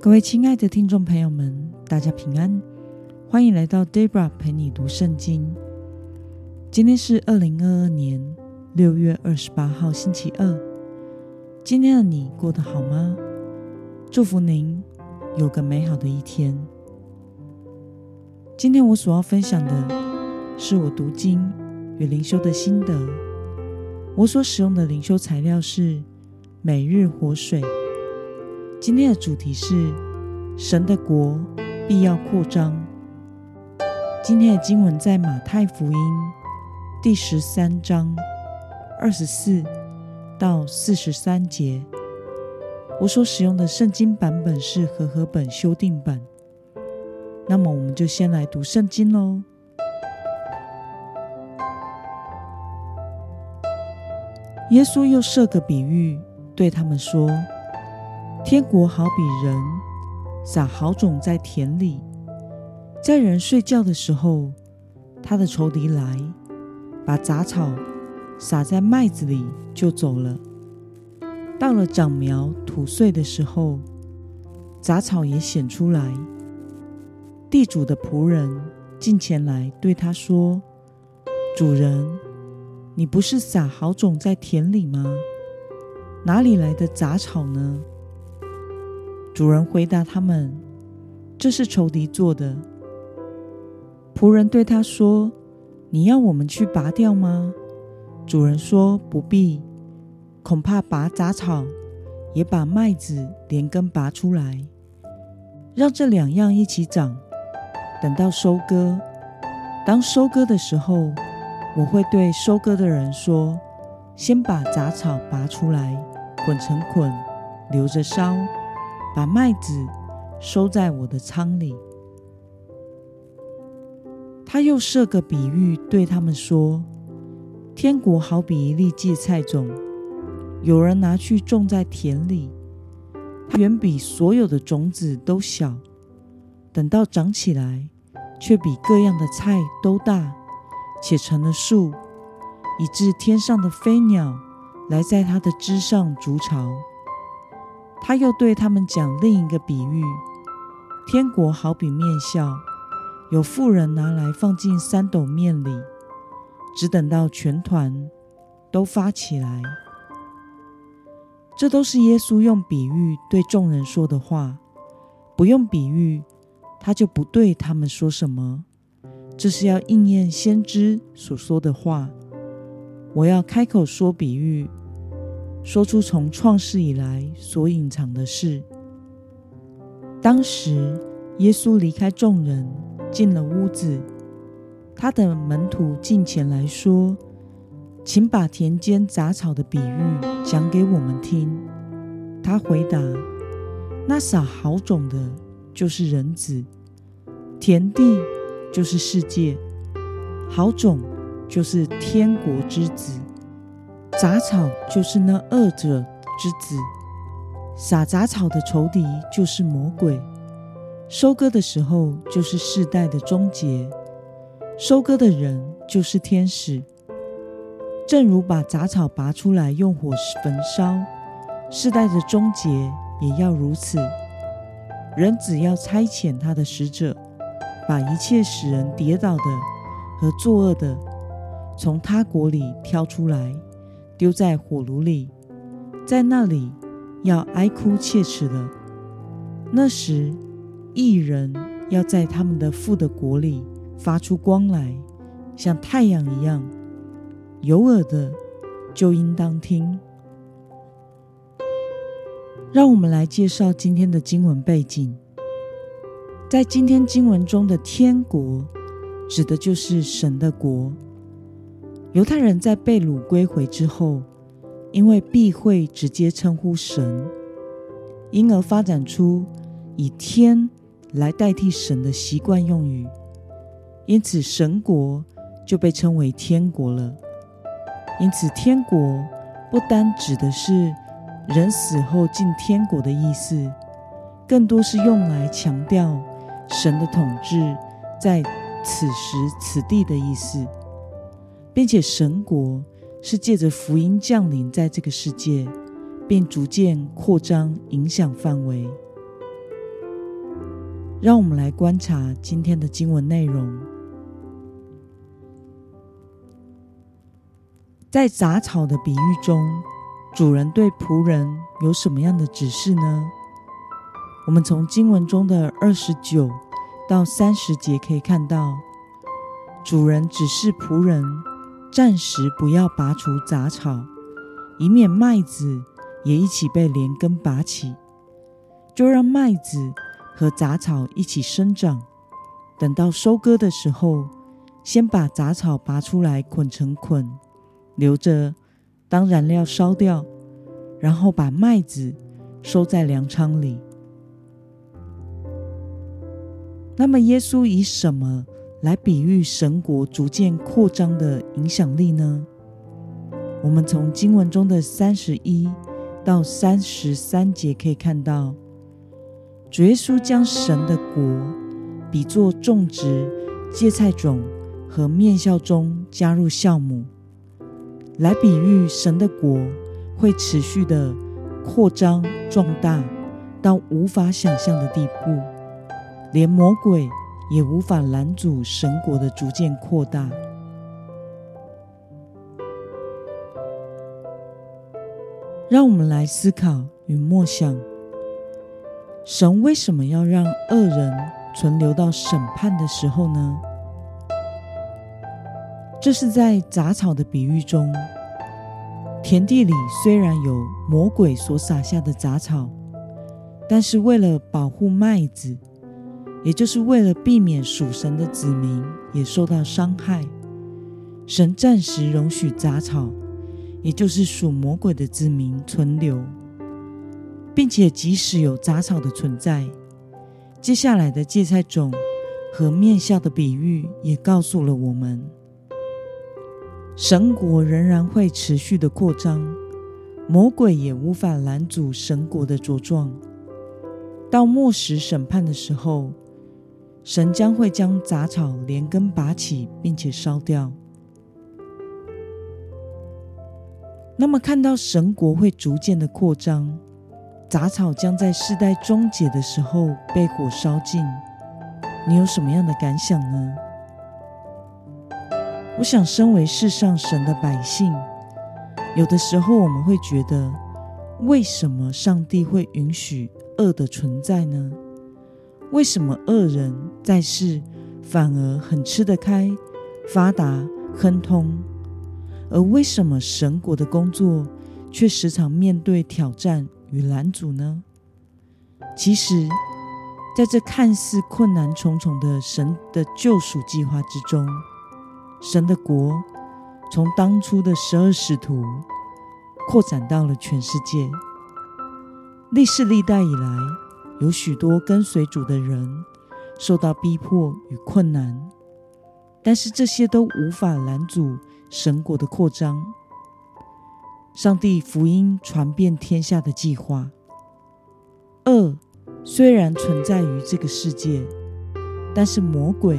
各位亲爱的听众朋友们，大家平安，欢迎来到 Debra 陪你读圣经。今天是二零二二年六月二十八号，星期二。今天的你过得好吗？祝福您有个美好的一天。今天我所要分享的是我读经与灵修的心得。我所使用的灵修材料是每日活水。今天的主题是神的国必要扩张。今天的经文在马太福音第十三章二十四到四十三节。我所使用的圣经版本是和合本修订版。那么，我们就先来读圣经喽。耶稣又设个比喻，对他们说。天国好比人撒好种在田里，在人睡觉的时候，他的仇敌来，把杂草撒在麦子里，就走了。到了长苗吐穗的时候，杂草也显出来。地主的仆人进前来对他说：“主人，你不是撒好种在田里吗？哪里来的杂草呢？”主人回答他们：“这是仇敌做的。”仆人对他说：“你要我们去拔掉吗？”主人说：“不必，恐怕拔杂草，也把麦子连根拔出来，让这两样一起长。等到收割，当收割的时候，我会对收割的人说：先把杂草拔出来，滚成捆，留着烧。”把麦子收在我的仓里。他又设个比喻，对他们说：“天国好比一粒芥菜种，有人拿去种在田里，它远比所有的种子都小。等到长起来，却比各样的菜都大，且成了树，以致天上的飞鸟来在它的枝上筑巢。”他又对他们讲另一个比喻：天国好比面笑，有富人拿来放进三斗面里，只等到全团都发起来。这都是耶稣用比喻对众人说的话。不用比喻，他就不对他们说什么。这是要应验先知所说的话：我要开口说比喻。说出从创世以来所隐藏的事。当时，耶稣离开众人，进了屋子。他的门徒进前来说：“请把田间杂草的比喻讲给我们听。”他回答：“那撒好种的，就是人子；田地就是世界；好种就是天国之子。”杂草就是那恶者之子，撒杂草的仇敌就是魔鬼。收割的时候就是世代的终结，收割的人就是天使。正如把杂草拔出来用火焚烧，世代的终结也要如此。人只要差遣他的使者，把一切使人跌倒的和作恶的，从他国里挑出来。丢在火炉里，在那里要哀哭切齿的。那时，异人要在他们的父的国里发出光来，像太阳一样。有耳的就应当听。让我们来介绍今天的经文背景。在今天经文中的“天国”，指的就是神的国。犹太人在被掳归回之后，因为避讳直接称呼神，因而发展出以“天”来代替神的习惯用语，因此神国就被称为天国了。因此，天国不单指的是人死后进天国的意思，更多是用来强调神的统治在此时此地的意思。并且神国是借着福音降临在这个世界，并逐渐扩张影响范围。让我们来观察今天的经文内容。在杂草的比喻中，主人对仆人有什么样的指示呢？我们从经文中的二十九到三十节可以看到，主人指示仆人暂时不要拔除杂草，以免麦子也一起被连根拔起，就让麦子。和杂草一起生长，等到收割的时候，先把杂草拔出来捆成捆，留着当燃料烧掉，然后把麦子收在粮仓里。那么，耶稣以什么来比喻神国逐渐扩张的影响力呢？我们从经文中的三十一到三十三节可以看到。主耶稣将神的国比作种植芥菜种和面酵中加入酵母，来比喻神的国会持续的扩张壮大到无法想象的地步，连魔鬼也无法拦阻神国的逐渐扩大。让我们来思考与默想。神为什么要让恶人存留到审判的时候呢？这是在杂草的比喻中，田地里虽然有魔鬼所撒下的杂草，但是为了保护麦子，也就是为了避免属神的子民也受到伤害，神暂时容许杂草，也就是属魔鬼的子民存留。并且，即使有杂草的存在，接下来的芥菜种和面笑的比喻也告诉了我们，神国仍然会持续的扩张，魔鬼也无法拦阻神国的茁壮。到末时审判的时候，神将会将杂草连根拔起，并且烧掉。那么，看到神国会逐渐的扩张。杂草将在世代终结的时候被火烧尽，你有什么样的感想呢？我想，身为世上神的百姓，有的时候我们会觉得，为什么上帝会允许恶的存在呢？为什么恶人在世反而很吃得开、发达、亨通，而为什么神国的工作却时常面对挑战？与拦阻呢？其实，在这看似困难重重的神的救赎计划之中，神的国从当初的十二使徒扩展到了全世界。历世历代以来，有许多跟随主的人受到逼迫与困难，但是这些都无法拦阻神国的扩张。上帝福音传遍天下的计划，恶虽然存在于这个世界，但是魔鬼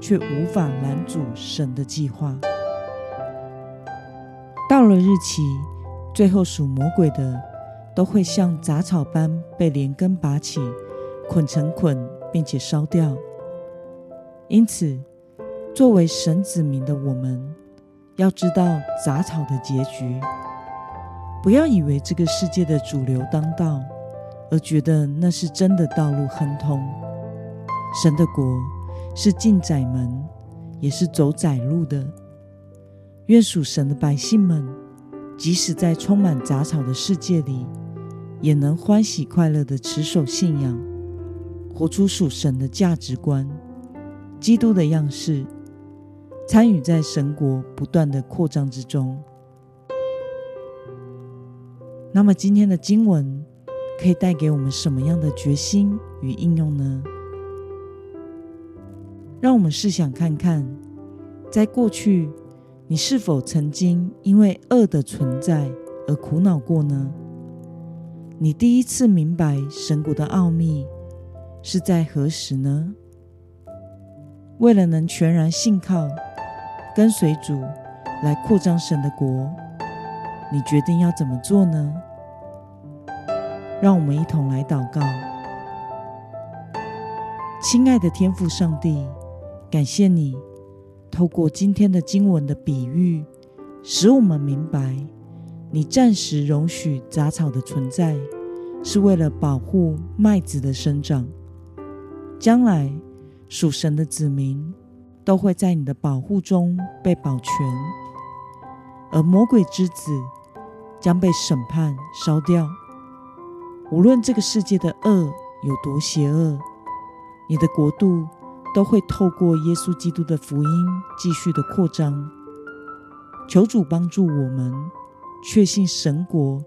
却无法拦阻神的计划。到了日期，最后属魔鬼的都会像杂草般被连根拔起，捆成捆，并且烧掉。因此，作为神子民的我们，要知道杂草的结局。不要以为这个世界的主流当道，而觉得那是真的道路亨通。神的国是进窄门，也是走窄路的。愿属神的百姓们，即使在充满杂草的世界里，也能欢喜快乐的持守信仰，活出属神的价值观、基督的样式，参与在神国不断的扩张之中。那么今天的经文可以带给我们什么样的决心与应用呢？让我们试想看看，在过去，你是否曾经因为恶的存在而苦恼过呢？你第一次明白神国的奥秘是在何时呢？为了能全然信靠、跟随主来扩张神的国。你决定要怎么做呢？让我们一同来祷告。亲爱的天父上帝，感谢你透过今天的经文的比喻，使我们明白，你暂时容许杂草的存在，是为了保护麦子的生长。将来属神的子民都会在你的保护中被保全，而魔鬼之子将被审判烧掉。无论这个世界的恶有多邪恶。你的国度都会透过耶稣基督的福音继续的扩张。求主帮助我们确信神国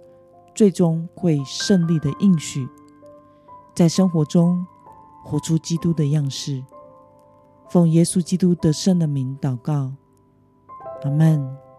最终会胜利的应许，在生活中活出基督的样式。奉耶稣基督得胜的名祷告，阿门。